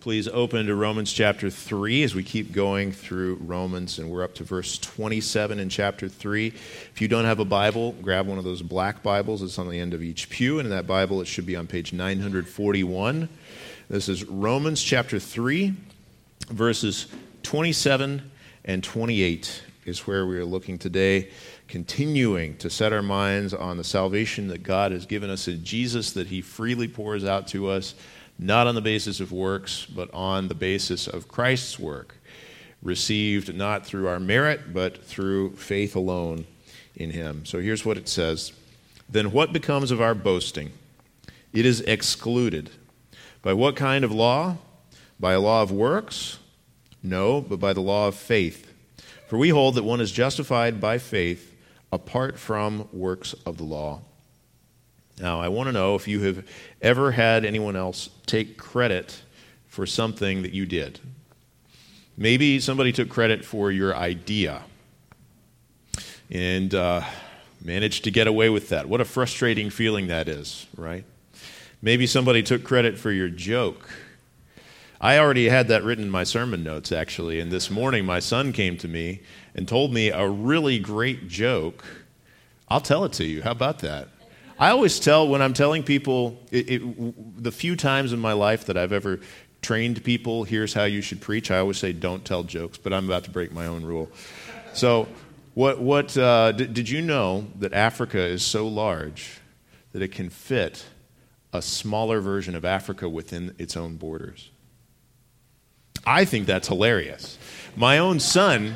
please open to Romans chapter 3 as we keep going through Romans, and we're up to verse 27 in chapter 3. If you don't have a Bible, grab one of those black Bibles. It's on the end of each pew, and in that Bible, it should be on page 941. This is Romans chapter 3, verses 27 and 28 is where we are looking today, continuing to set our minds on the salvation that God has given us in Jesus, that He freely pours out to us not on the basis of works, but on the basis of Christ's work, received not through our merit, but through faith alone in Him. So here's what it says Then what becomes of our boasting? It is excluded. By what kind of law? By a law of works? No, but by the law of faith. For we hold that one is justified by faith apart from works of the law. Now, I want to know if you have ever had anyone else take credit for something that you did. Maybe somebody took credit for your idea and uh, managed to get away with that. What a frustrating feeling that is, right? Maybe somebody took credit for your joke. I already had that written in my sermon notes, actually, and this morning my son came to me and told me a really great joke. I'll tell it to you. How about that? I always tell when I'm telling people, it, it, the few times in my life that I've ever trained people, here's how you should preach, I always say, don't tell jokes, but I'm about to break my own rule. So, what, what, uh, did, did you know that Africa is so large that it can fit a smaller version of Africa within its own borders? I think that's hilarious. My own son,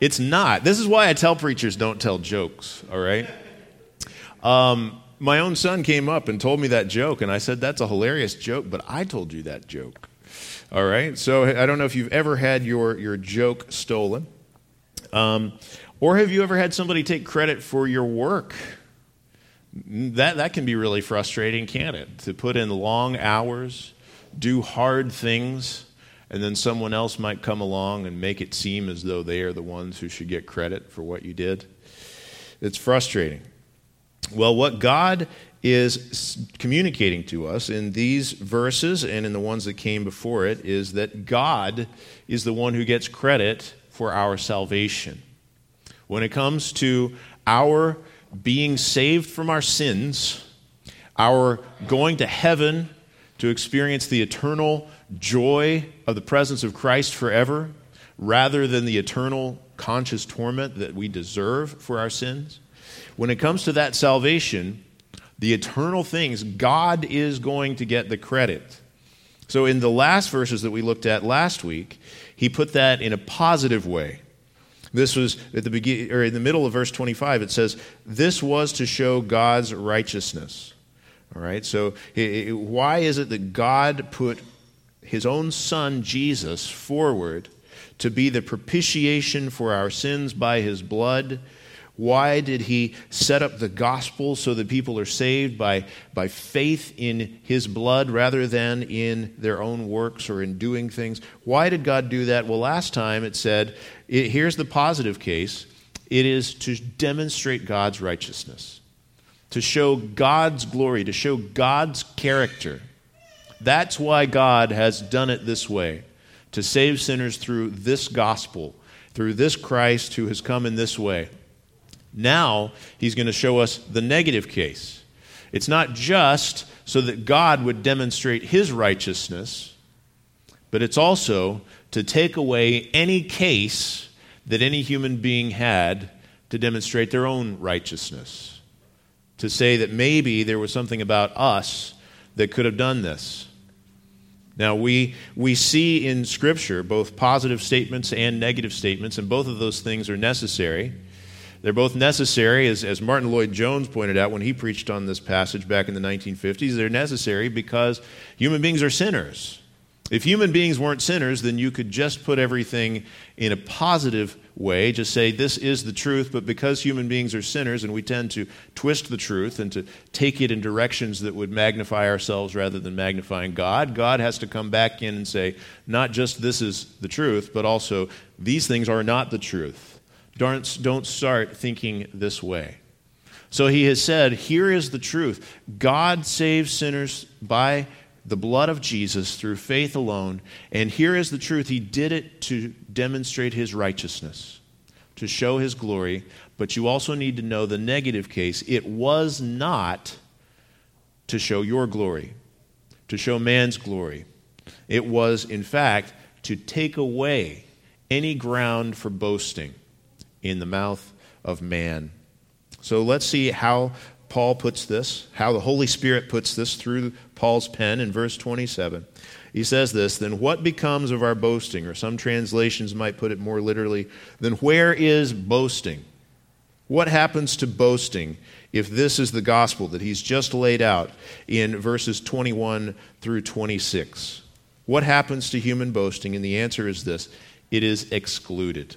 it's not. This is why I tell preachers don't tell jokes, all right? Um, my own son came up and told me that joke, and I said, That's a hilarious joke, but I told you that joke. All right? So I don't know if you've ever had your, your joke stolen. Um, or have you ever had somebody take credit for your work? That, that can be really frustrating, can't it? To put in long hours, do hard things, and then someone else might come along and make it seem as though they are the ones who should get credit for what you did. It's frustrating. Well, what God is communicating to us in these verses and in the ones that came before it is that God is the one who gets credit for our salvation. When it comes to our being saved from our sins, our going to heaven to experience the eternal joy of the presence of Christ forever, rather than the eternal conscious torment that we deserve for our sins, when it comes to that salvation, the eternal things, God is going to get the credit. So, in the last verses that we looked at last week, he put that in a positive way. This was at the beginning, or in the middle of verse 25, it says, This was to show God's righteousness. All right, so why is it that God put his own son, Jesus, forward to be the propitiation for our sins by his blood? Why did he set up the gospel so that people are saved by, by faith in his blood rather than in their own works or in doing things? Why did God do that? Well, last time it said, it, here's the positive case it is to demonstrate God's righteousness, to show God's glory, to show God's character. That's why God has done it this way to save sinners through this gospel, through this Christ who has come in this way. Now, he's going to show us the negative case. It's not just so that God would demonstrate his righteousness, but it's also to take away any case that any human being had to demonstrate their own righteousness. To say that maybe there was something about us that could have done this. Now, we, we see in Scripture both positive statements and negative statements, and both of those things are necessary. They're both necessary, as, as Martyn Lloyd-Jones pointed out when he preached on this passage back in the 1950s. They're necessary because human beings are sinners. If human beings weren't sinners, then you could just put everything in a positive way, just say this is the truth, but because human beings are sinners and we tend to twist the truth and to take it in directions that would magnify ourselves rather than magnifying God, God has to come back in and say, not just this is the truth, but also these things are not the truth. Don't, don't start thinking this way. So he has said, Here is the truth God saves sinners by the blood of Jesus through faith alone. And here is the truth He did it to demonstrate His righteousness, to show His glory. But you also need to know the negative case. It was not to show your glory, to show man's glory. It was, in fact, to take away any ground for boasting in the mouth of man. So let's see how Paul puts this, how the Holy Spirit puts this through Paul's pen in verse 27. He says this, then what becomes of our boasting? Or some translations might put it more literally, then where is boasting? What happens to boasting if this is the gospel that he's just laid out in verses 21 through 26? What happens to human boasting? And the answer is this it is excluded.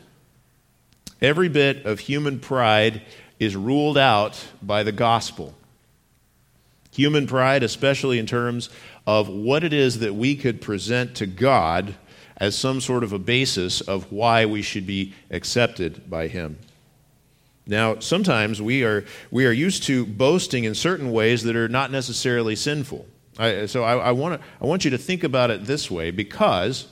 Every bit of human pride is ruled out by the gospel. Human pride, especially in terms of what it is that we could present to God as some sort of a basis of why we should be accepted by Him. Now, sometimes we are, we are used to boasting in certain ways that are not necessarily sinful. I, so I, I, wanna, I want you to think about it this way because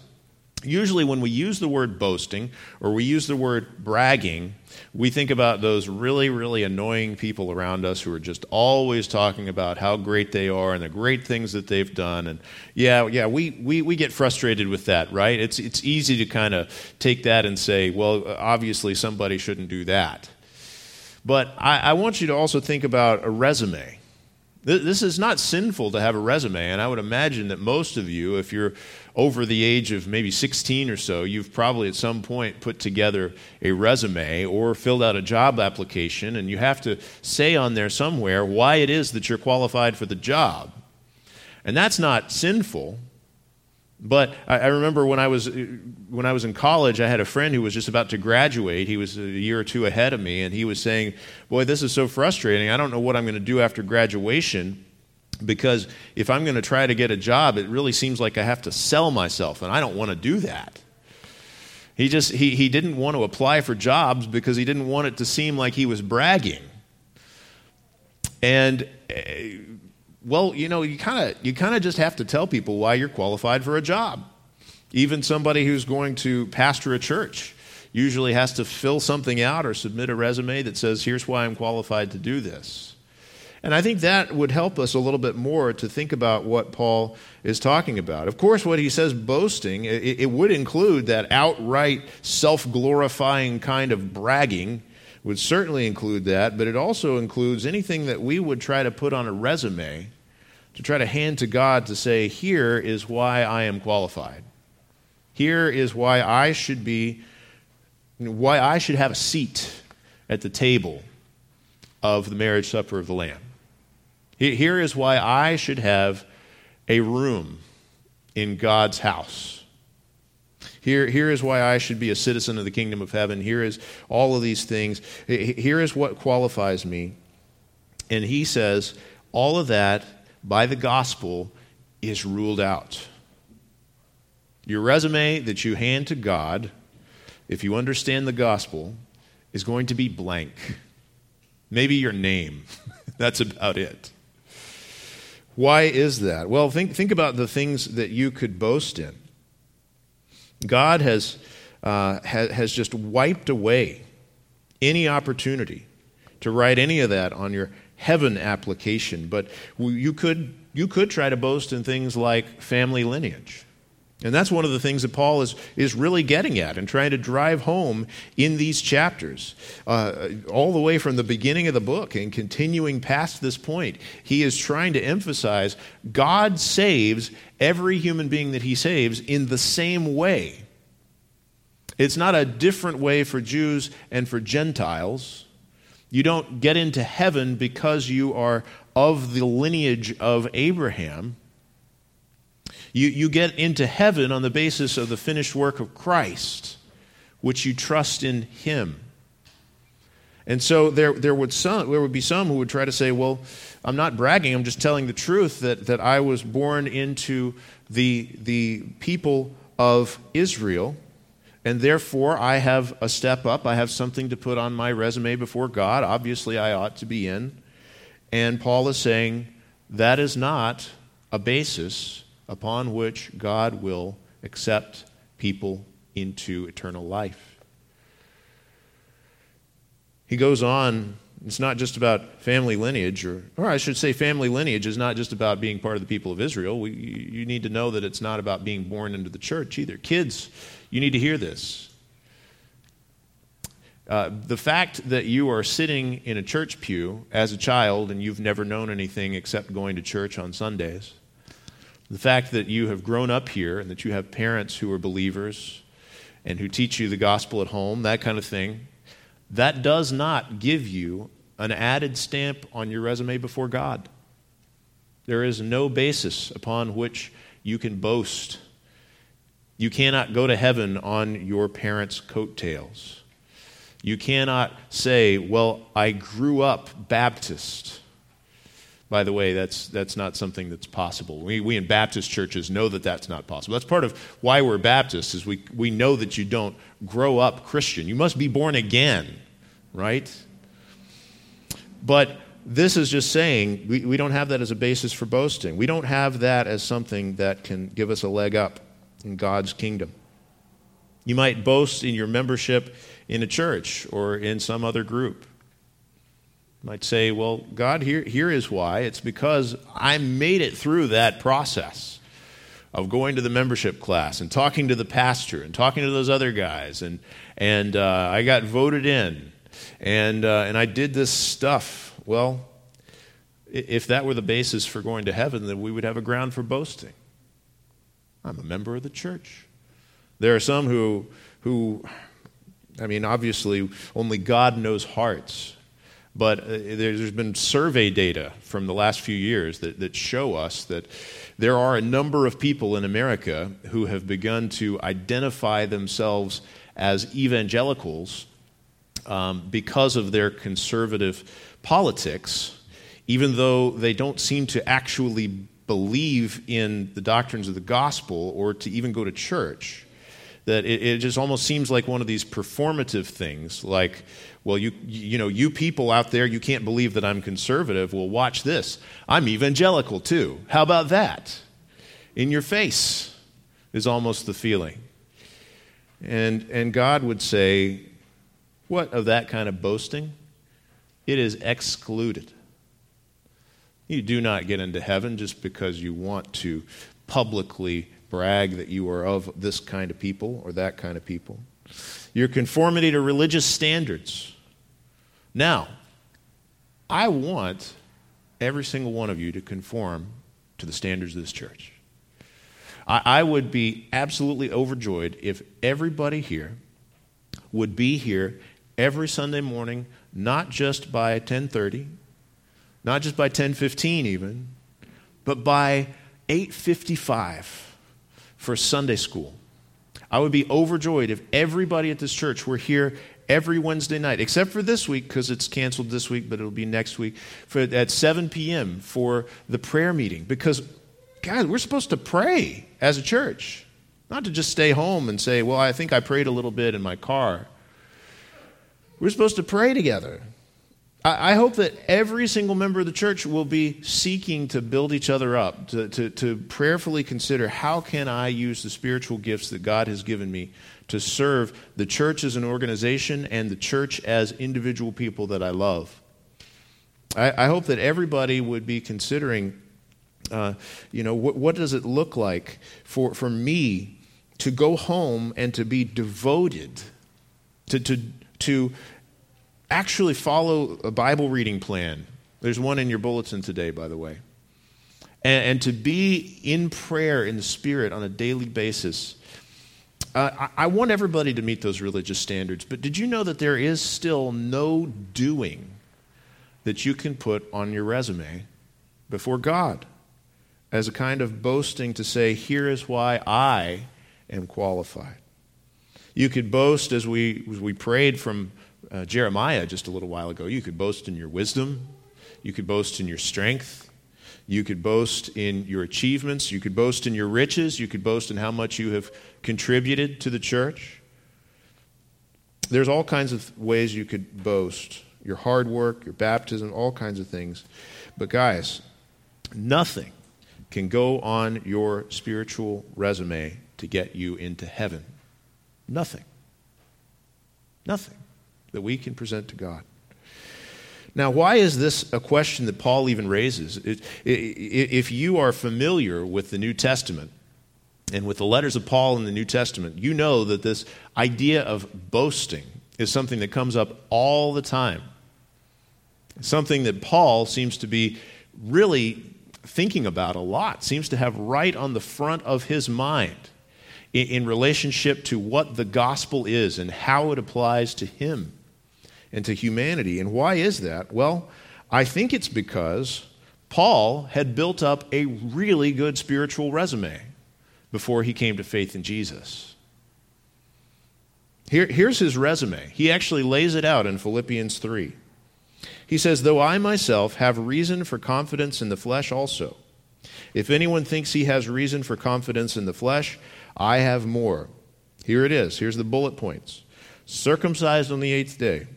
usually when we use the word boasting or we use the word bragging, we think about those really, really annoying people around us who are just always talking about how great they are and the great things that they've done. And yeah, yeah, we, we, we get frustrated with that, right? It's, it's easy to kind of take that and say, well, obviously somebody shouldn't do that. But I, I want you to also think about a resume. This is not sinful to have a resume, and I would imagine that most of you, if you're over the age of maybe 16 or so, you've probably at some point put together a resume or filled out a job application, and you have to say on there somewhere why it is that you're qualified for the job. And that's not sinful. But I, remember when I, was, when I was in college, I had a friend who was just about to graduate. He was a year or two ahead of me, and he was saying, Boy, this is so frustrating. I don't know what I'm going to do after graduation because if I'm going to try to get a job, it really seems like I have to sell myself, and I don't want to do that. He just he, he didn't want to apply for jobs because he didn't want it to seem like he was bragging. And eh, well, you know, you kind of you kind of just have to tell people why you're qualified for a job. Even somebody who's going to pastor a church usually has to fill something out or submit a resume that says, "Here's why I'm qualified to do this." And I think that would help us a little bit more to think about what Paul is talking about. Of course, what he says boasting, it, it would include that outright self glorifying kind of bragging would certainly include that, but it also includes anything that we would try to put on a resume to try to hand to God to say, here is why I am qualified. Here is why I should be, why I should have a seat at the table of the marriage supper of the Lamb. Here is why I should have a room in God's house. Here, here is why I should be a citizen of the kingdom of heaven. Here is all of these things. Here is what qualifies me. And he says, all of that by the gospel is ruled out. Your resume that you hand to God, if you understand the gospel, is going to be blank. Maybe your name. That's about it. Why is that? Well, think, think about the things that you could boast in. God has, uh, ha, has just wiped away any opportunity to write any of that on your heaven application. But you could, you could try to boast in things like family lineage. And that's one of the things that Paul is, is really getting at and trying to drive home in these chapters. Uh, all the way from the beginning of the book and continuing past this point, he is trying to emphasize God saves every human being that he saves in the same way. It's not a different way for Jews and for Gentiles. You don't get into heaven because you are of the lineage of Abraham. You, you get into heaven on the basis of the finished work of Christ, which you trust in Him. And so there, there, would some, there would be some who would try to say, well, I'm not bragging, I'm just telling the truth that, that I was born into the, the people of Israel, and therefore I have a step up. I have something to put on my resume before God. Obviously, I ought to be in. And Paul is saying that is not a basis upon which God will accept people into eternal life. He goes on, it's not just about family lineage, or, or I should say, family lineage is not just about being part of the people of Israel. We, you need to know that it's not about being born into the church either. Kids, you need to hear this. Uh, the fact that you are sitting in a church pew as a child and you've never known anything except going to church on Sundays, the fact that you have grown up here and that you have parents who are believers and who teach you the gospel at home, that kind of thing, that does not give you an added stamp on your resume before God. There is no basis upon which you can boast. You cannot go to heaven on your parents' coattails. You cannot say, Well, I grew up Baptist. By the way, that's, that's not something that's possible. We, we in Baptist churches know that that's not possible. That's part of why we're Baptists, is we, we know that you don't grow up Christian. You must be born again, right? But this is just saying we, we don't have that as a basis for boasting. We don't have that as something that can give us a leg up in God's kingdom. You might boast in your membership in a church or in some other group. Might say, Well, God, here, here is why. It's because I made it through that process of going to the membership class and talking to the pastor and talking to those other guys, and, and uh, I got voted in, and, uh, and I did this stuff. Well, if that were the basis for going to heaven, then we would have a ground for boasting. I'm a member of the church. There are some who, who I mean, obviously, only God knows hearts. But uh, there's been survey data from the last few years that, that show us that there are a number of people in America who have begun to identify themselves as evangelicals um, because of their conservative politics, even though they don't seem to actually believe in the doctrines of the gospel or to even go to church. That it, it, just almost seems like one of these performative things like well you you know you people out there you can't believe that i'm conservative. Well watch this. I'm evangelical too. How about that? In your face is almost the feeling. And and god would say what of that kind of boasting? It is excluded. You do not get into heaven just because you want to publicly brag that you are of this kind of people or that kind of people. Your conformity to religious standards. Now, I want every single one of you to conform to the standards of this church. I, I would be absolutely overjoyed if everybody here would be here every Sunday morning, not just by 1030, not just by 1015 even, but by 855 for Sunday school. I would be overjoyed if everybody at this church were here every Wednesday night, except for this week because it's canceled this week, but it'll be next week for, at 7 p.m. for the prayer meeting. Because, God, we're supposed to pray as a church, not to just stay home and say, Well, I think I prayed a little bit in my car. We're supposed to pray together. I hope that every single member of the church will be seeking to build each other up, to, to, to, prayerfully consider how can I use the spiritual gifts that God has given me to serve the church as an organization and the church as individual people that I love. I, I hope that everybody would be considering, uh, you know, what, what does it look like for, for me to go home and to be devoted, to, to, to actually follow a Bible reading plan. There's one in your bulletin today, by the way. And, and to be in prayer in the Spirit on a daily basis. Uh, I, I want everybody to meet those religious standards, but did you know that there is still no doing that you can put on your resume before God as a kind of boasting to say, here is why I am qualified? You could boast, as we, as we prayed from uh, Jeremiah just a little while ago. You could boast in your wisdom, you could boast in your strength, you could boast in your achievements, you could boast in your riches, you could boast in how much you have contributed to the church. There's all kinds of ways you could boast your hard work, your baptism, all kinds of things. But, guys, nothing can go on your spiritual resume to get you into heaven? Nothing. Nothing that we can present to God. Now, why is this a question that Paul even raises? If you are familiar with the New Testament and with the letters of Paul in the New Testament, you know that this idea of boasting is something that comes up all the time. Something that Paul seems to be really thinking about a lot, seems to have right on the front of his mind in, relationship to what the gospel is and how it applies to him and to humanity. And why is that? Well, I think it's because Paul had built up a really good spiritual resume before he came to faith in Jesus. Here, here's his resume. He actually lays it out in Philippians 3. He says, Though I myself have reason for confidence in the flesh also. If anyone thinks he has reason for confidence in the flesh, I have more. Here it is. Here's the bullet points. Circumcised on the eighth day,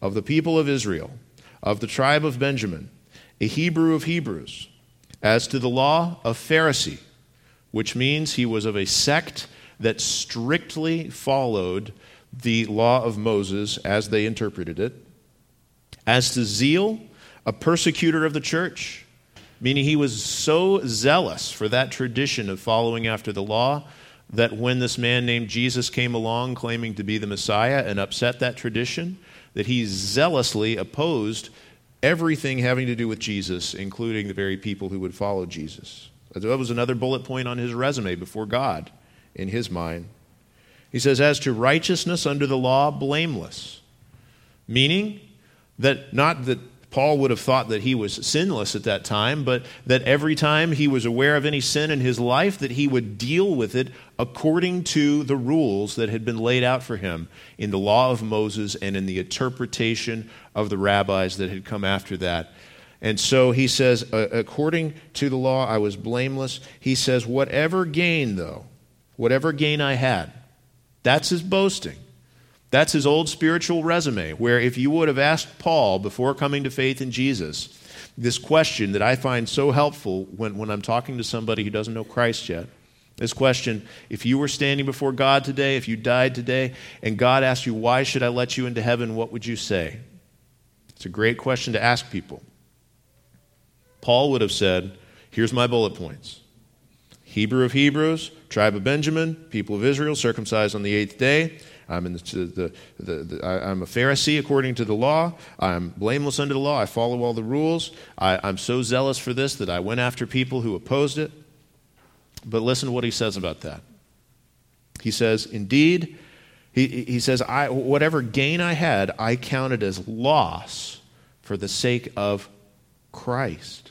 of the people of Israel, of the tribe of Benjamin, a Hebrew of Hebrews, as to the law of Pharisee, which means he was of a sect that strictly followed the law of Moses as they interpreted it. As to zeal, a persecutor of the church, meaning he was so zealous for that tradition of following after the law that when this man named Jesus came along claiming to be the Messiah and upset that tradition, that he zealously opposed everything having to do with Jesus, including the very people who would follow Jesus. That was another bullet point on his resume before God in his mind. He says, As to righteousness under the law, blameless. Meaning that not that Paul would have thought that he was sinless at that time, but that every time he was aware of any sin in his life, that he would deal with it according to the rules that had been laid out for him in the law of Moses and in the interpretation of the rabbis that had come after that. And so he says, according to the law, I was blameless. He says, whatever gain, though, whatever gain I had, that's his boasting. That's his old spiritual resume, where if you would have asked Paul before coming to faith in Jesus, this question that I find so helpful when, when I'm talking to somebody who doesn't know Christ yet. This question if you were standing before God today, if you died today, and God asked you, Why should I let you into heaven? What would you say? It's a great question to ask people. Paul would have said, Here's my bullet points Hebrew of Hebrews, tribe of Benjamin, people of Israel, circumcised on the eighth day. I'm, the, the, the, I, am a Pharisee according to the law. I'm blameless under the law. I follow all the rules. I, I'm so zealous for this that I went after people who opposed it. But listen to what he says about that. He says, Indeed, he, he says, I, whatever gain I had, I counted as loss for the sake of Christ.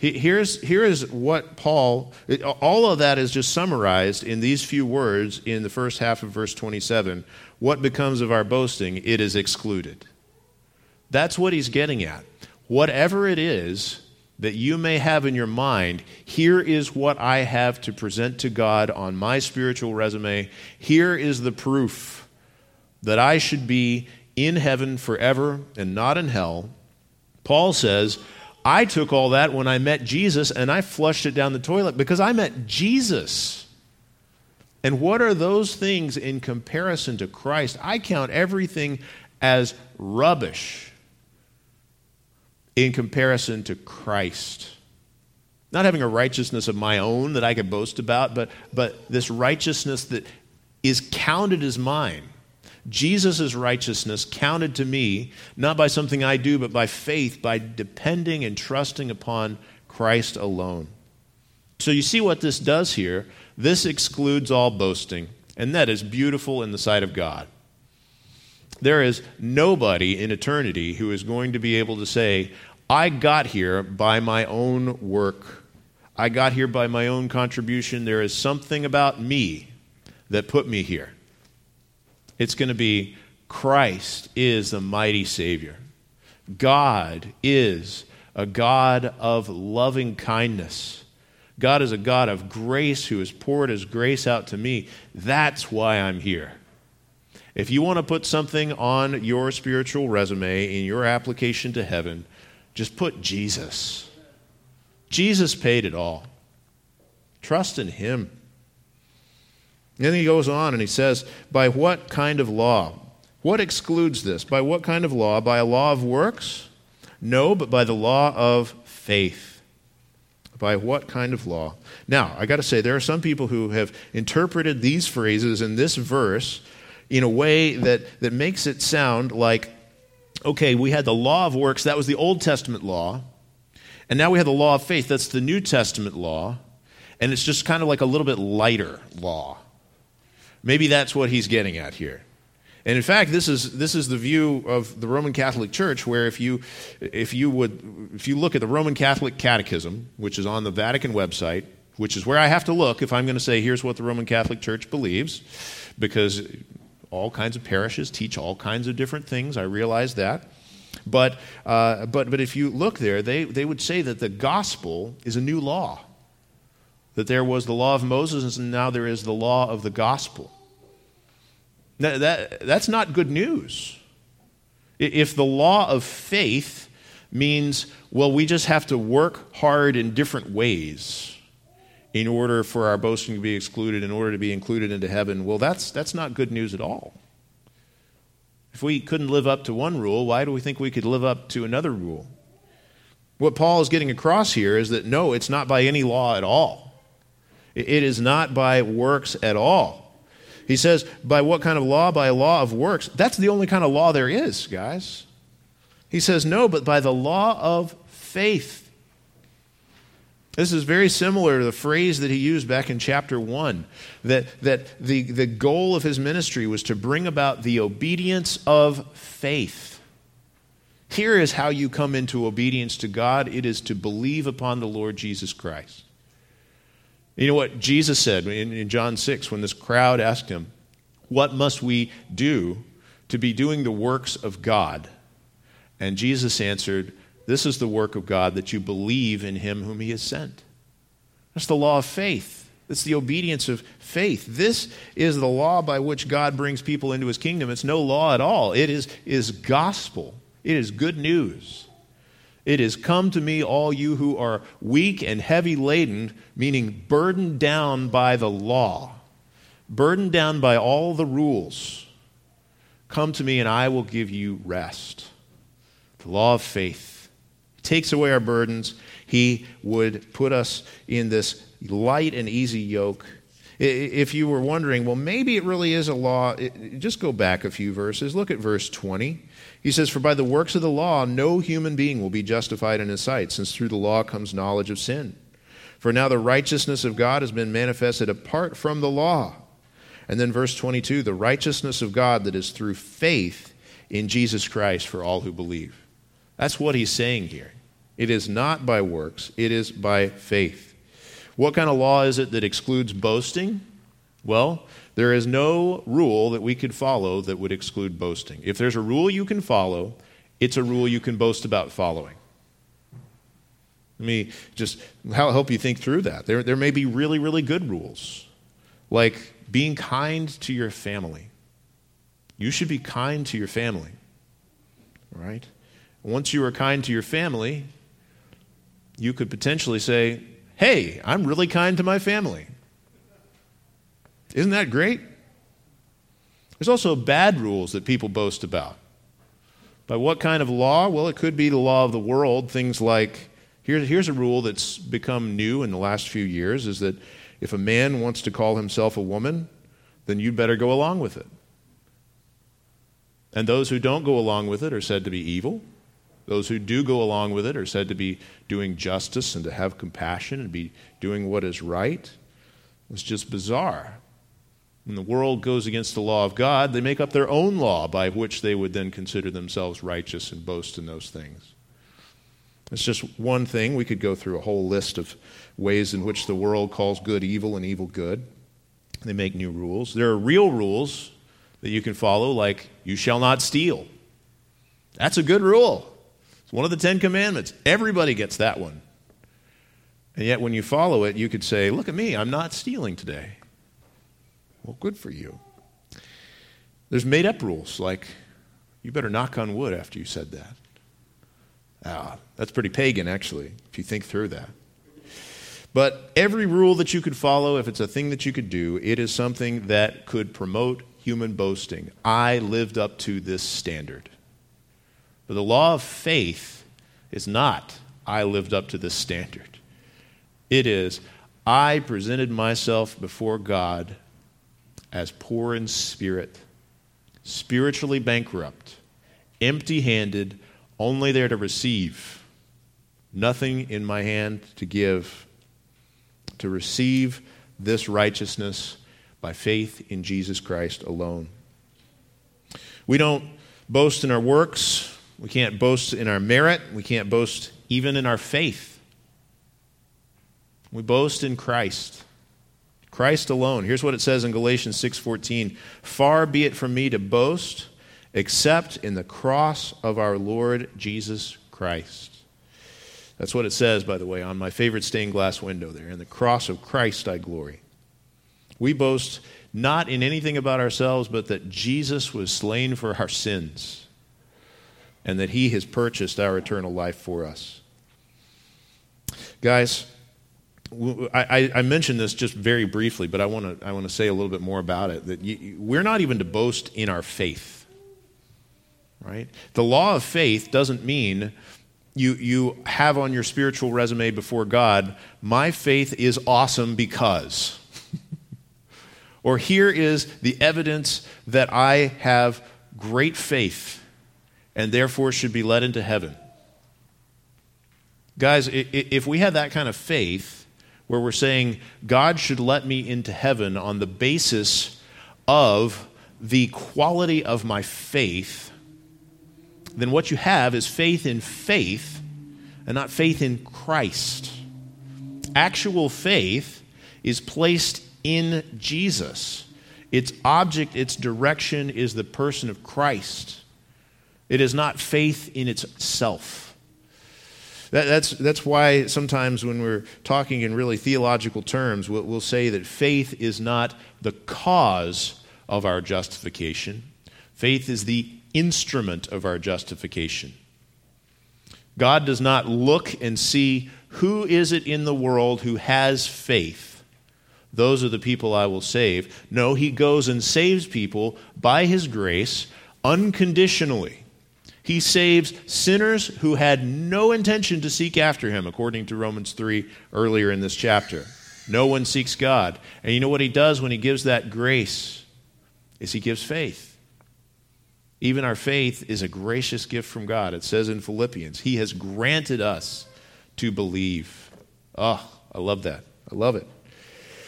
Here's, here is what Paul, all of that is just summarized in these few words in the first half of verse 27. What becomes of our boasting? It is excluded. That's what he's getting at. Whatever it is that you may have in your mind, here is what I have to present to God on my spiritual resume. Here is the proof that I should be in heaven forever and not in hell. Paul says, I took all that when I met Jesus and I flushed it down the toilet because I met Jesus. And what are those things in comparison to Christ? I count everything as rubbish in comparison to Christ. Not having a righteousness of my own that I could boast about, but, but this righteousness that is counted as mine. Jesus' righteousness counted to me, not by something I do, but by faith, by depending and trusting upon Christ alone. So you see what this does here. This excludes all boasting, and that is beautiful in the sight of God. There is nobody in eternity who is going to be able to say, I got here by my own work. I got here by my own contribution. There is something about me that put me here. It's going to be Christ is the mighty Savior. God is a God of loving kindness. God is a God of grace who has poured his grace out to me. That's why I'm here. If you want to put something on your spiritual resume in your application to heaven, just put Jesus. Jesus paid it all. Trust in him. Then he goes on and he says, By what kind of law? What excludes this? By what kind of law? By a law of works? No, but by the law of faith. By what kind of law? Now, I got to say, there are some people who have interpreted these phrases in this verse in a way that, that makes it sound like, okay, we had the law of works, that was the Old Testament law, and now we have the law of faith, that's the New Testament law, and it's just kind of like a little bit lighter law. Maybe that's what he's getting at here. And in fact, this is, this is the view of the Roman Catholic Church, where if you, if, you would, if you look at the Roman Catholic Catechism, which is on the Vatican website, which is where I have to look if I'm going to say, here's what the Roman Catholic Church believes, because all kinds of parishes teach all kinds of different things. I realize that. But, uh, but, but if you look there, they, they would say that the gospel is a new law. That there was the law of Moses and now there is the law of the gospel. That, that, that's not good news. If the law of faith means, well, we just have to work hard in different ways in order for our boasting to be excluded, in order to be included into heaven, well, that's, that's not good news at all. If we couldn't live up to one rule, why do we think we could live up to another rule? What Paul is getting across here is that no, it's not by any law at all. It is not by works at all. He says, by what kind of law? By a law of works. That's the only kind of law there is, guys. He says, no, but by the law of faith. This is very similar to the phrase that he used back in chapter 1 that, that the, the goal of his ministry was to bring about the obedience of faith. Here is how you come into obedience to God it is to believe upon the Lord Jesus Christ. You know what Jesus said in, in John 6 when this crowd asked him, What must we do to be doing the works of God? And Jesus answered, this is the work of God that you believe in him whom he has sent. That's the law of faith. It's the obedience of faith. This is the law by which God brings people into his kingdom. It's no law at all. It is, is gospel. It is good news. It is come to me, all you who are weak and heavy laden, meaning burdened down by the law, burdened down by all the rules. Come to me, and I will give you rest. The law of faith takes away our burdens. He would put us in this light and easy yoke. If you were wondering, well, maybe it really is a law, just go back a few verses. Look at verse 20. He says, For by the works of the law, no human being will be justified in his sight, since through the law comes knowledge of sin. For now the righteousness of God has been manifested apart from the law. And then verse 22 the righteousness of God that is through faith in Jesus Christ for all who believe. That's what he's saying here. It is not by works, it is by faith. What kind of law is it that excludes boasting? Well, there is no rule that we could follow that would exclude boasting. If there's a rule you can follow, it's a rule you can boast about following. Let me just help you think through that. There, there may be really, really good rules, like being kind to your family. You should be kind to your family, right? Once you are kind to your family, you could potentially say, Hey, I'm really kind to my family. Isn't that great? There's also bad rules that people boast about. By what kind of law? Well, it could be the law of the world. Things like here, here's a rule that's become new in the last few years is that if a man wants to call himself a woman, then you'd better go along with it. And those who don't go along with it are said to be evil. Those who do go along with it are said to be doing justice and to have compassion and be doing what is right. It's just bizarre. When the world goes against the law of God, they make up their own law by which they would then consider themselves righteous and boast in those things. It's just one thing. We could go through a whole list of ways in which the world calls good evil and evil good. They make new rules. There are real rules that you can follow, like, you shall not steal. That's a good rule. It's one of the Ten Commandments. Everybody gets that one. And yet, when you follow it, you could say, Look at me, I'm not stealing today. Well, good for you. There's made up rules like, You better knock on wood after you said that. Ah, that's pretty pagan, actually, if you think through that. But every rule that you could follow, if it's a thing that you could do, it is something that could promote human boasting. I lived up to this standard. But the law of faith is not, I lived up to this standard. It is, I presented myself before God as poor in spirit, spiritually bankrupt, empty handed, only there to receive, nothing in my hand to give to receive this righteousness by faith in Jesus Christ alone. We don't boast in our works. We can't boast in our merit. We can't boast even in our faith. We boast in Christ. Christ alone. Here's what it says in Galatians 6:14, "Far be it from me to boast except in the cross of our Lord Jesus Christ." That's what it says, by the way, on my favorite stained glass window there. In the cross of Christ I glory. We boast not in anything about ourselves, but that Jesus was slain for our sins and that he has purchased our eternal life for us. Guys, I, I, mentioned this just very briefly, but I want to I want to say a little bit more about it. That you, we're not even to boast in our faith, right? The law of faith doesn't mean you, you have on your spiritual resume before God, my faith is awesome because. or here is the evidence that I have great faith and therefore should be led into heaven. Guys, if we had that kind of faith where we're saying God should let me into heaven on the basis of the quality of my faith, then what you have is faith in faith and not faith in Christ. Actual faith is placed in Jesus. Its object, its direction is the person of Christ. It is not faith in itself. That, that's, that's why sometimes when we're talking in really theological terms, we'll, we'll say that faith is not the cause of our justification, faith is the instrument of our justification. God does not look and see who is it in the world who has faith. Those are the people I will save. No, he goes and saves people by his grace unconditionally. He saves sinners who had no intention to seek after him, according to Romans 3 earlier in this chapter. No one seeks God. And you know what he does when he gives that grace? Is he gives faith. Even our faith is a gracious gift from God. It says in Philippians, He has granted us to believe. Oh, I love that. I love it.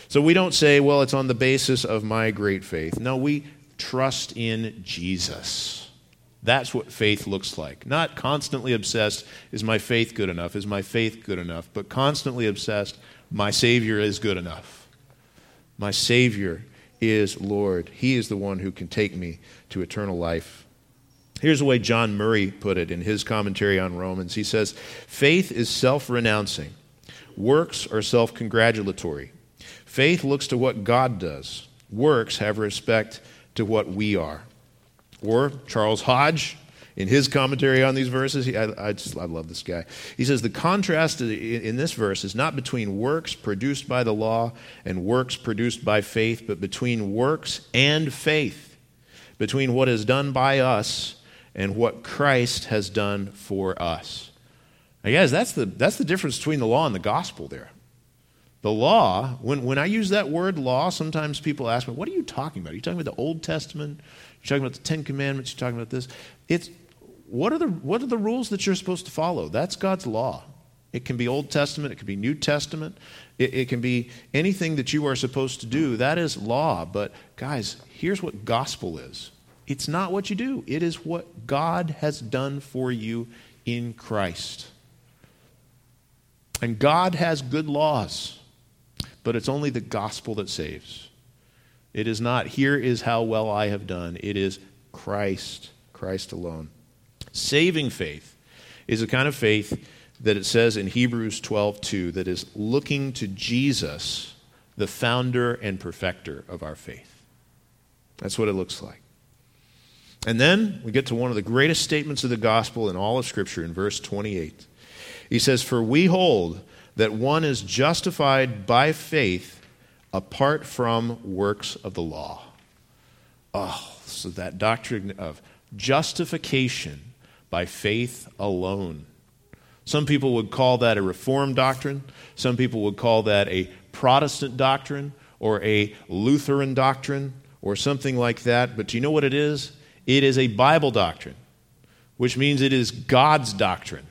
So we don't say, well, it's on the basis of my great faith. No, we trust in Jesus. That's what faith looks like. Not constantly obsessed, is my faith good enough? Is my faith good enough? But constantly obsessed, my Savior is good enough. My Savior is Lord. He is the one who can take me to eternal life. Here's the way John Murray put it in his commentary on Romans. He says, Faith is self renouncing, works are self congratulatory. Faith looks to what God does, works have respect to what we are. Or Charles Hodge, in his commentary on these verses, he, I, I, just I love this guy. He says the contrast in this verse is not between works produced by the law and works produced by faith, but between works and faith, between what is done by us and what Christ has done for us. Now, guys, that's the, that's the difference between the law and the gospel there. The law, when, when I use that word law, sometimes people ask me, what are you talking about? Are you talking about the Old Testament? You're talking about the Ten Commandments? You're talking about this? It's, what, are the, what are the rules that you're supposed to follow? That's God's law. It can be Old Testament, it can be New Testament, it, it, can be anything that you are supposed to do. That is law. But, guys, here's what gospel is it's not what you do, it is what God has done for you in Christ. And God has good laws, but it's only the gospel that saves. It is not, here is how well I have done. It is Christ, Christ alone. Saving faith is a kind of faith that it says in Hebrews 12:2 that is looking to Jesus, the founder and perfecter of our faith. That's what it looks like. And then we get to one of the greatest statements of the gospel in all of Scripture in verse 28. He says, For we hold that one is justified by faith apart from works of the law. Oh, so that doctrine of justification by faith alone. Some people would call that a Reformed doctrine. Some people would call that a Protestant doctrine or a Lutheran doctrine or something like that. But do you know what it is? It is a Bible doctrine, which means it is God's doctrine.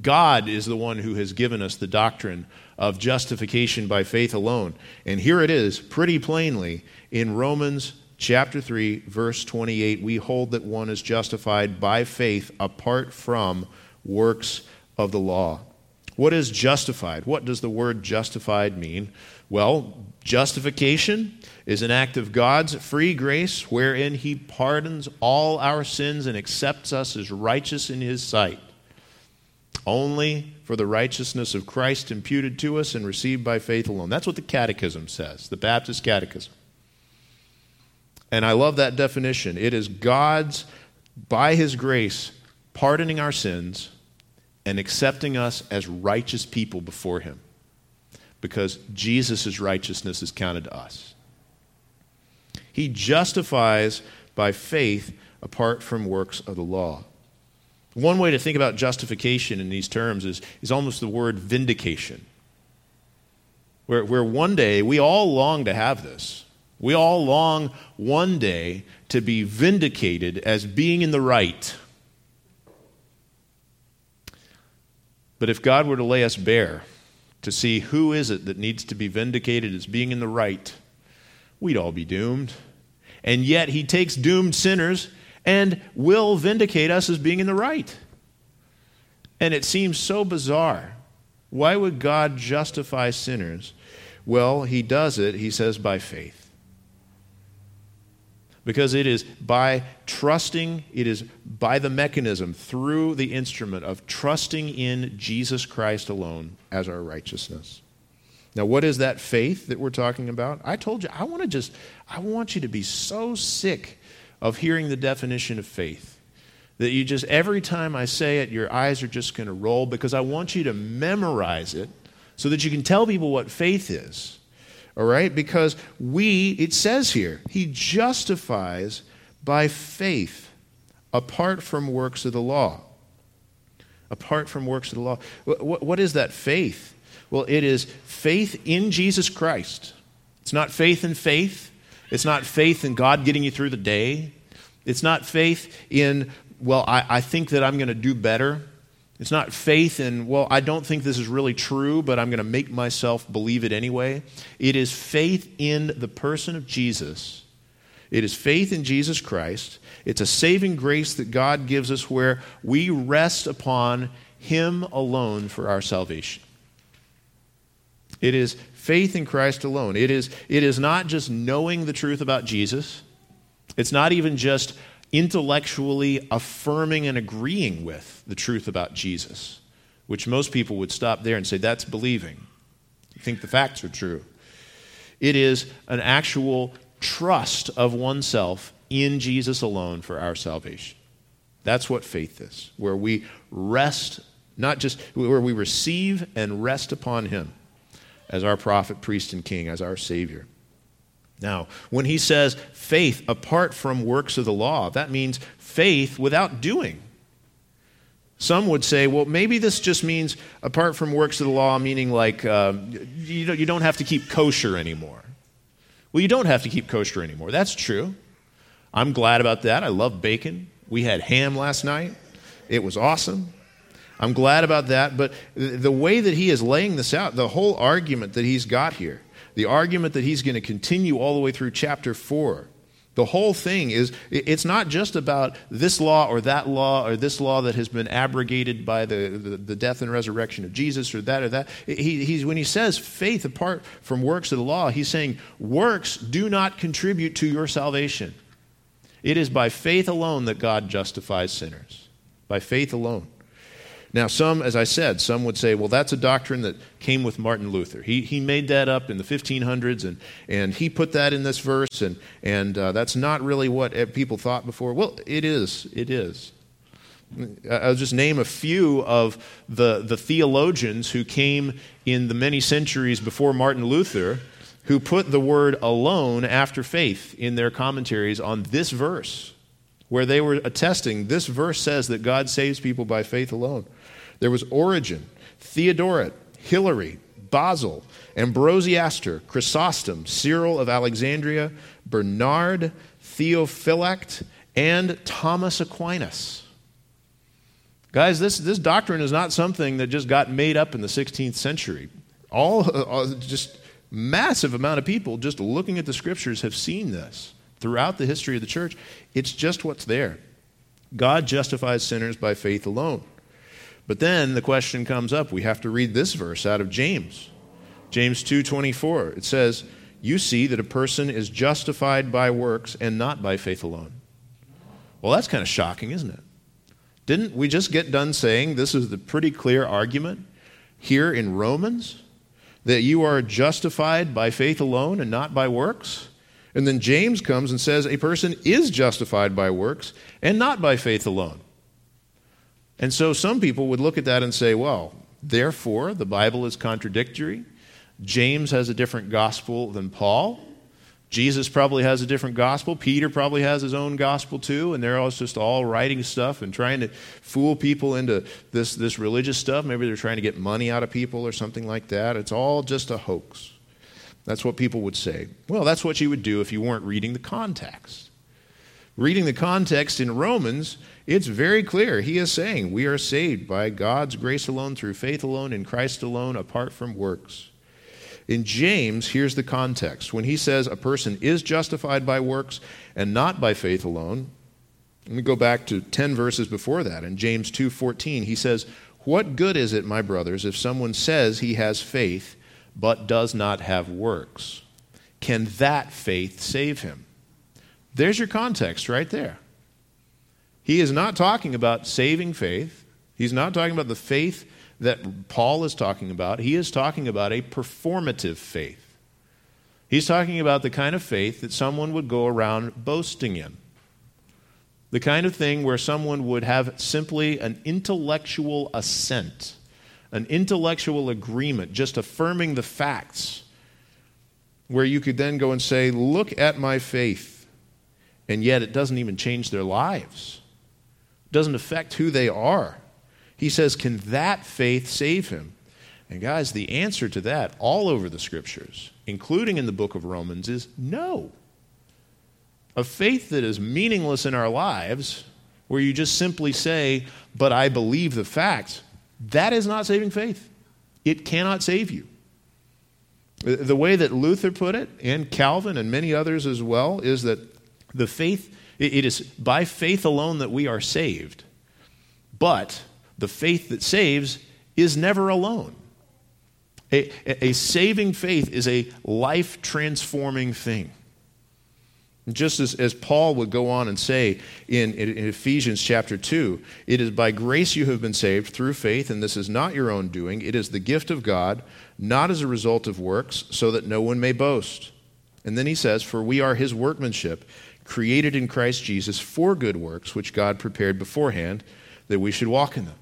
God is the one who has given us the doctrine of justification by faith alone. And here it is, pretty plainly, in Romans chapter 3, verse 28. We hold that one is justified by faith apart from works of the law. What is justified? What does the word justified mean? Well, justification is an act of God's free grace wherein He pardons all our sins and accepts us as righteous in His sight. Only for the righteousness of Christ imputed to us and received by faith alone. That's what the Catechism says, the Baptist Catechism. And I love that definition. It is God's, by His grace, pardoning our sins and accepting us as righteous people before Him because Jesus' righteousness is counted to us. He justifies by faith apart from works of the law. One way to think about justification in these terms is, is almost the word vindication. Where, where one day we all long to have this. We all long one day to be vindicated as being in the right. But if God were to lay us bare to see who is it that needs to be vindicated as being in the right, we'd all be doomed. And yet he takes doomed sinners and will vindicate us as being in the right. And it seems so bizarre. Why would God justify sinners? Well, he does it, he says, by faith because it is by trusting, it is by the mechanism, through the instrument of trusting in Jesus Christ alone as our righteousness. Now, what is that faith that we're talking about? I told you, I want to just, I want you to be so sick of hearing the definition of faith that you just, every time I say it, your eyes are just going to roll because I want you to memorize it so that you can tell people what faith is. All right? Because we, it says here, he justifies by faith apart from works of the law. Apart from works of the law. What, what is that faith? Well, it is faith in Jesus Christ. It's not faith in faith. It's not faith in God getting you through the day. It's not faith in, well, I, I think that I'm going to do better. It's not faith in, well, I don't think this is really true, but I'm going to make myself believe it anyway. It is faith in the person of Jesus. It is faith in Jesus Christ. It's a saving grace that God gives us where we rest upon Him alone for our salvation. It is faith in Christ alone. It is, it is not just knowing the truth about Jesus, it's not even just intellectually affirming and agreeing with the truth about Jesus, which most people would stop there and say, that's believing. You think the facts are true. It is an actual trust of oneself in Jesus alone for our salvation. That's what faith is, where we rest, not just where we receive and rest upon Him as our prophet, priest, and king, as our Savior. Now, when he says faith apart from works of the law, that means faith without doing. Some would say, well, maybe this just means apart from works of the law, meaning like um, you, don't, you don't have to keep kosher anymore. Well, you don't have to keep kosher anymore. That's true. I'm glad about that. I love bacon. We had ham last night, it was awesome. I'm glad about that. But the way that he is laying this out, the whole argument that he's got here, the argument that he's going to continue all the way through chapter 4 The whole thing is, it's not just about this law or that law or this law that has been abrogated by the, the, the death and resurrection of Jesus or that or that. He, when he says faith apart from works of the law, he's saying works do not contribute to your salvation. It is by faith alone that God justifies sinners. By faith alone. Now, some, as I said, some would say, well, that's a doctrine that came with Martin Luther. He, he made that up in the 1500s, and, and he put that in this verse, and, and uh, that's not really what people thought before. Well, it is. It is. I'll just name a few of the, the theologians who came in the many centuries before Martin Luther who put the word alone after faith in their commentaries on this verse, where they were attesting this verse says that God saves people by faith alone. There was Origen, Theodoret, Hilary, Basil, Ambrosiaster, Chrysostom, Cyril of Alexandria, Bernard, Theophylact, and Thomas Aquinas. Guys, this, this doctrine is not something that just got made up in the 16th century. All, all just massive amount of people just looking at the scriptures have seen this throughout the history of the church. It's just what's there. God justifies sinners by faith alone. But then the question comes up, we have to read this verse out of James. James 2:24. It says, "You see that a person is justified by works and not by faith alone." Well, that's kind of shocking, isn't it? Didn't we just get done saying this is the pretty clear argument here in Romans that you are justified by faith alone and not by works? And then James comes and says a person is justified by works and not by faith alone. And so some people would look at that and say, well, therefore, the Bible is contradictory. James has a different gospel than Paul. Jesus probably has a different gospel. Peter probably has his own gospel too, and they're all just all writing stuff and trying to fool people into this, this religious stuff. Maybe they're trying to get money out of people or something like that. It's all just a hoax. That's what people would say. Well, that's what you would do if you weren't reading the context. Reading the context in Romans, it's very clear. He is saying we are saved by God's grace alone, through faith alone, in Christ alone, apart from works. In James, here's the context. When he says a person is justified by works and not by faith alone, let me go back to 10 verses before that. In James 2:14, he says, "What good is it, my brothers, if someone says he has faith but does not have works? Can that faith save him?" There's your context right there. He is not talking about saving faith. He's not talking about the faith that Paul is talking about. He is talking about a performative faith. He's talking about the kind of faith that someone would go around boasting in. The kind of thing where someone would have simply an intellectual assent, an intellectual agreement, just affirming the facts, where you could then go and say, Look at my faith. And yet it doesn't even change their lives it doesn't affect who they are. He says, Can that faith save him? And guys, the answer to that, all over the scriptures, including in the book of Romans, is no. A faith that is meaningless in our lives, where you just simply say, But I believe the facts, that is not saving faith. It cannot save you. The way that Luther put it, and Calvin and many others as well, is that the faith it is by faith alone that we are saved. But the faith that saves is never alone. A, a saving faith is a life transforming thing. Just as, as Paul would go on and say in, in, Ephesians chapter 2, it is by grace you have been saved through faith, and this is not your own doing. It is the gift of God, not as a result of works, so that no one may boast. And then he says, For we are his workmanship created in Christ Jesus for good works, which God prepared beforehand that we should walk in them.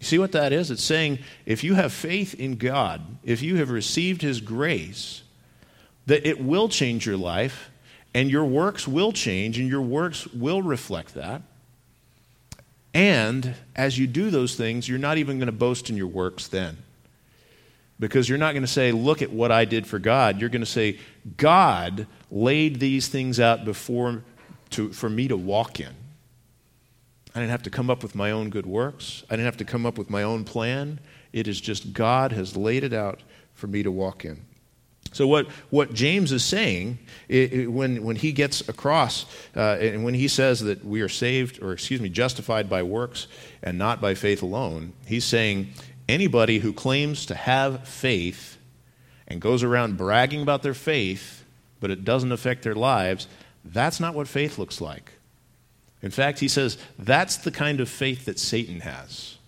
You see what that is? It's saying if you have faith in God, if you have received His grace, that it will change your life, and your works will change, and your works will reflect that. And as you do those things, you're not even going to boast in your works then. Because you're not going to say, Look at what I did for God. You're going to say, God laid these things out before to, for me to walk in. I didn't have to come up with my own good works, I didn't have to come up with my own plan. It is just God has laid it out for me to walk in. So, what, what James is saying it, it, when, when he gets across uh, and when he says that we are saved, or excuse me, justified by works and not by faith alone, he's saying anybody who claims to have faith and goes around bragging about their faith, but it doesn't affect their lives, that's not what faith looks like. In fact, he says that's the kind of faith that Satan has.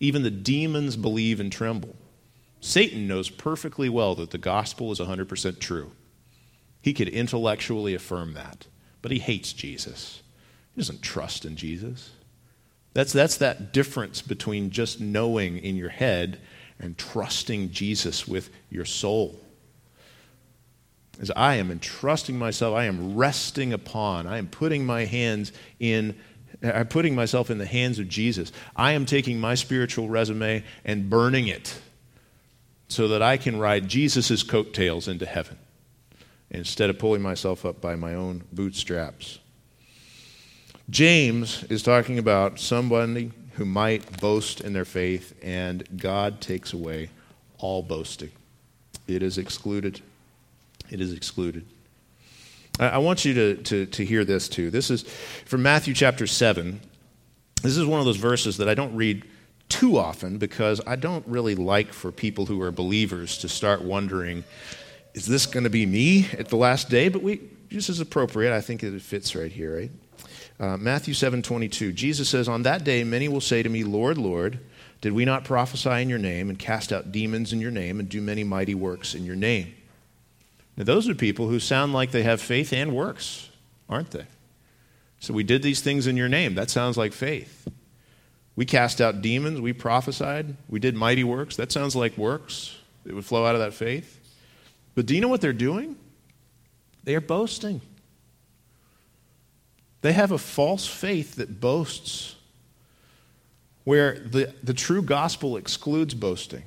Even the demons believe and tremble. Satan knows perfectly well that the gospel is 100% true. He could intellectually affirm that, but he hates Jesus. He doesn't trust in Jesus. That's, that's that difference between just knowing in your head and trusting Jesus with your soul. As I am entrusting myself, I am resting upon, I am putting my hands in, I'm putting myself in the hands of Jesus. I am taking my spiritual resume and burning it so that I can ride Jesus' coattails into heaven instead of pulling myself up by my own bootstraps. James is talking about somebody who might boast in their faith, and God takes away all boasting. It is excluded. It is excluded. I, want you to, to, to hear this too. This is from Matthew chapter 7. This is one of those verses that I don't read too often because I don't really like for people who are believers to start wondering, is this going to be me at the last day? But we, just as appropriate, I think it fits right here, right? Uh, Matthew 7 22. Jesus says, On that day, many will say to me, Lord, Lord, did we not prophesy in your name and cast out demons in your name and do many mighty works in your name? Now, those are people who sound like they have faith and works, aren't they? So we did these things in your name. That sounds like faith. We cast out demons. We prophesied. We did mighty works. That sounds like works. It would flow out of that faith. But do you know what they're doing? They are boasting. They have a false faith that boasts, where the, the true gospel excludes boasting.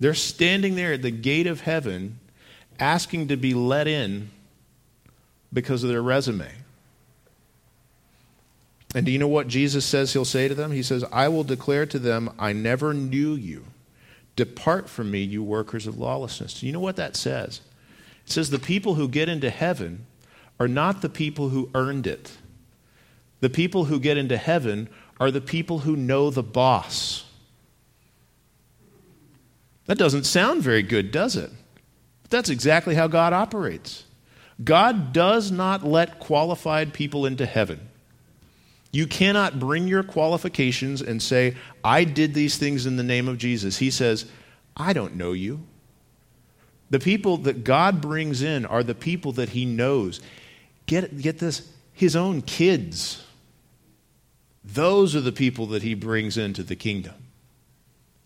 They're standing there at the gate of heaven asking to be let in because of their resume. And do you know what Jesus says he'll say to them? He says, I will declare to them, I never knew you. Depart from me, you workers of lawlessness. Do you know what that says? It says the people who get into heaven are not the people who earned it. The people who get into heaven are the people who know the boss. That doesn't sound very good, does it? But that's exactly how God operates. God does not let qualified people into heaven. You cannot bring your qualifications and say, I did these things in the name of Jesus. He says, I don't know you. The people that God brings in are the people that He knows. Get, get this, His own kids. Those are the people that He brings into the kingdom.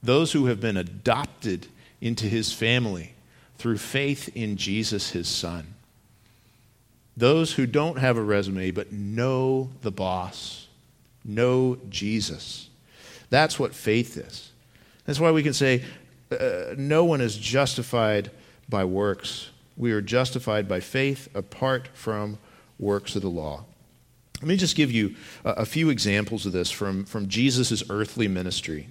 Those who have been adopted into His family through faith in Jesus, His Son. Those who don't have a resume but know the boss, know Jesus. That's what faith is. That's why we can say uh, no one is justified by works. We are justified by faith apart from works of the law. Let me just give you a, a few examples of this from, from Jesus' earthly ministry.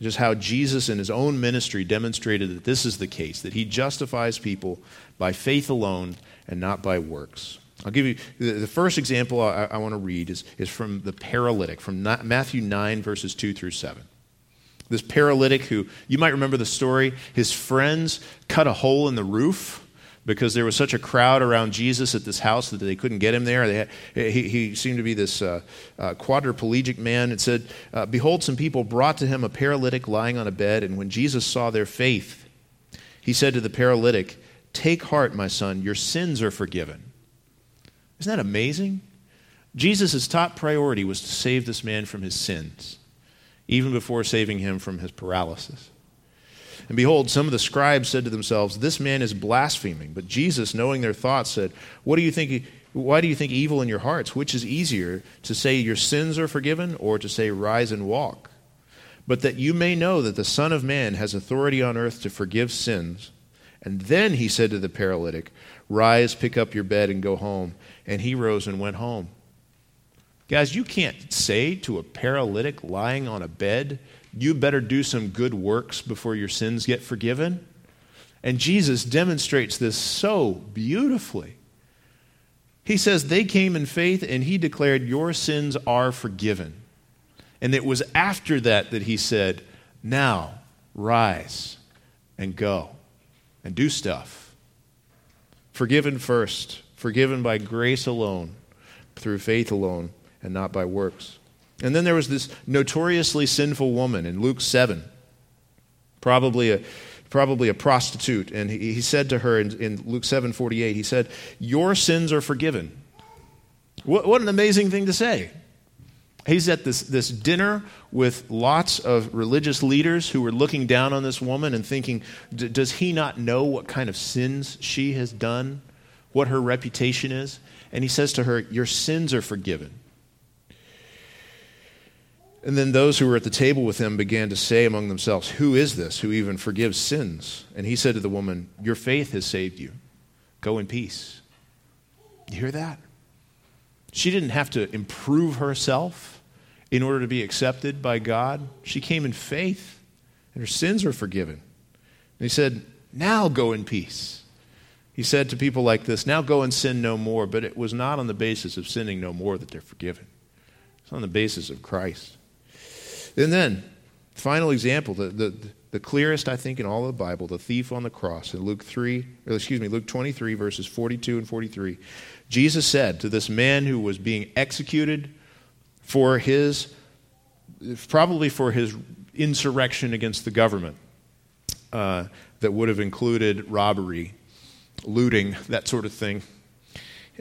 Just how Jesus in his own ministry demonstrated that this is the case, that he justifies people by faith alone and not by works. I'll give you the, first example I, I want to read is, is from the paralytic, from Matthew 9, verses 2 through 7. This paralytic who, you might remember the story, his friends cut a hole in the roof because there was such a crowd around Jesus at this house that they couldn't get him there. Had, he, he, seemed to be this uh, uh, quadriplegic man. It said, uh, Behold, some people brought to him a paralytic lying on a bed, and when Jesus saw their faith, he said to the paralytic, Take heart, my son, your sins are forgiven. Isn't that amazing? Jesus' top priority was to save this man from his sins, even before saving him from his paralysis. And behold, some of the scribes said to themselves, This man is blaspheming. But Jesus, knowing their thoughts, said, What do you think? Why do you think evil in your hearts? Which is easier, to say your sins are forgiven, or to say rise and walk? But that you may know that the Son of Man has authority on earth to forgive sins. And then he said to the paralytic, Rise, pick up your bed, and go home. And he rose and went home. Guys, you can't say to a paralytic lying on a bed, You better do some good works before your sins get forgiven. And Jesus demonstrates this so beautifully. He says, They came in faith, and he declared, Your sins are forgiven. And it was after that that he said, Now rise and go and do stuff. Forgiven first, forgiven by grace alone, through faith alone, and not by works. And then there was this notoriously sinful woman in Luke 7, probably a, probably a prostitute. And he, he said to her in, in Luke 7 48, he said, Your sins are forgiven. What, what an amazing thing to say. He's at this, this dinner with lots of religious leaders who were looking down on this woman and thinking, does he not know what kind of sins she has done, what her reputation is? And he says to her, Your sins are forgiven. And then those who were at the table with him began to say among themselves, Who is this who even forgives sins? And he said to the woman, Your faith has saved you. Go in peace. You hear that? She didn't have to improve herself in order to be accepted by God. She came in faith, and her sins were forgiven. And he said, Now go in peace. He said to people like this, Now go and sin no more. But it was not on the basis of sinning no more that they're forgiven, it's on the basis of Christ. And then, final example, the, the, the clearest, I think, in all of the Bible, the thief on the cross in Luke 3, or excuse me, Luke 23, verses 42 and 43. Jesus said to this man who was being executed for his, probably for his insurrection against the government, uh, that would have included robbery, looting, that sort of thing.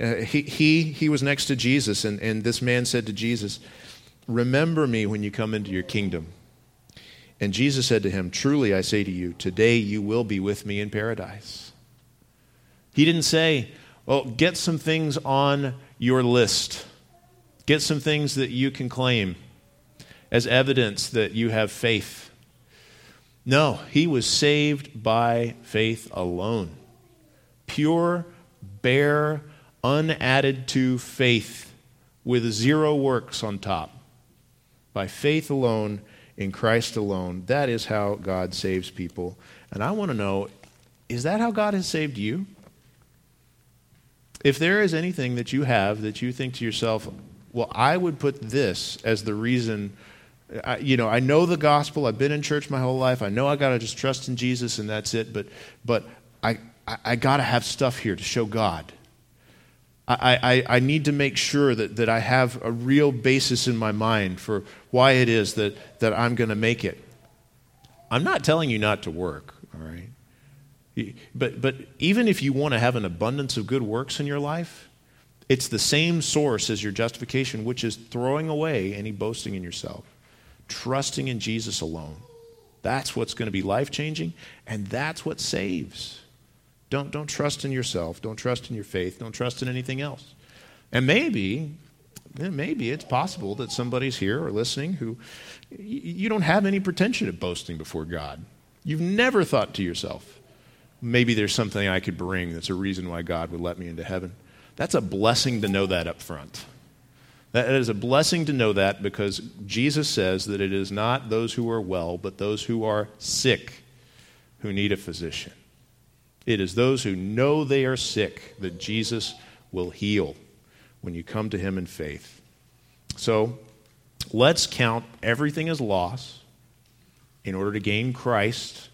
Uh, he, he, he was next to Jesus, and, and this man said to Jesus, Remember me when you come into your kingdom. And Jesus said to him, Truly I say to you, today you will be with me in paradise. He didn't say, Well, get some things on your list, get some things that you can claim as evidence that you have faith. No, he was saved by faith alone. Pure, bare, unadded to faith with zero works on top by faith alone, in Christ alone. That is how God saves people. And I want to know is that how God has saved you? If there is anything that you have that you think to yourself, well, I would put this as the reason. I, you know, I know the gospel. I've been in church my whole life. I know I got to just trust in Jesus and that's it. But, but I, I, I got to have stuff here to show God. I, I, I need to make sure that, that I have a real basis in my mind for why it is that, that I'm going to make it. I'm not telling you not to work, all right? But, but even if you want to have an abundance of good works in your life, it's the same source as your justification, which is throwing away any boasting in yourself, trusting in Jesus alone. That's what's going to be life changing, and that's what saves. Don't, don't trust in yourself. Don't trust in your faith. Don't trust in anything else. And maybe, maybe it's possible that somebody's here or listening who you don't have any pretension of boasting before God. You've never thought to yourself, maybe there's something I could bring that's a reason why God would let me into heaven. That's a blessing to know that up front. That is a blessing to know that because Jesus says that it is not those who are well, but those who are sick who need a physician. It is those who know they are sick that Jesus will heal when you come to him in faith. So let's count everything as loss in order to gain Christ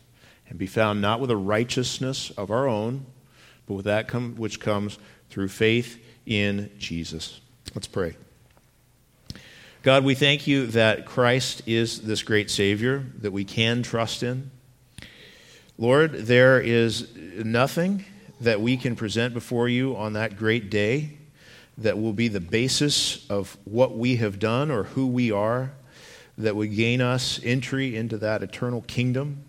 and be found not with a righteousness of our own, but with that com- which comes through faith in Jesus. Let's pray. God, we thank you that Christ is this great Savior that we can trust in. Lord, there is nothing that we can present before you on that great day that will be the basis of what we have done or who we are that would gain us entry into that eternal kingdom.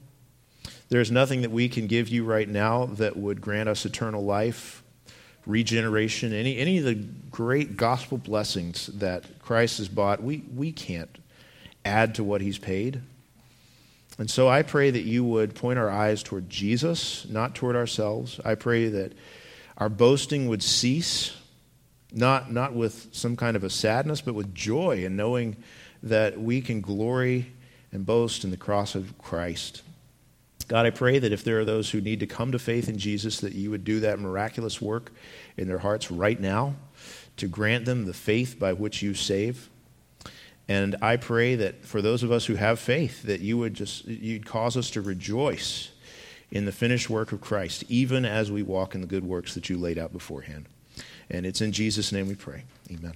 There's nothing that we can give you right now that would grant us eternal life, regeneration, any, any of the great gospel blessings that Christ has bought. We, we can't add to what he's paid. And so I pray that you would point our eyes toward Jesus, not toward ourselves. I pray that our boasting would cease, not, not with some kind of a sadness, but with joy in knowing that we can glory and boast in the cross of Christ. God, I pray that if there are those who need to come to faith in Jesus, that you would do that miraculous work in their hearts right now to grant them the faith by which you save. And I pray that for those of us who have faith, that you would just you'd cause us to rejoice in the finished work of Christ, even as we walk in the good works that you laid out beforehand. And it's in Jesus' name we pray. Amen.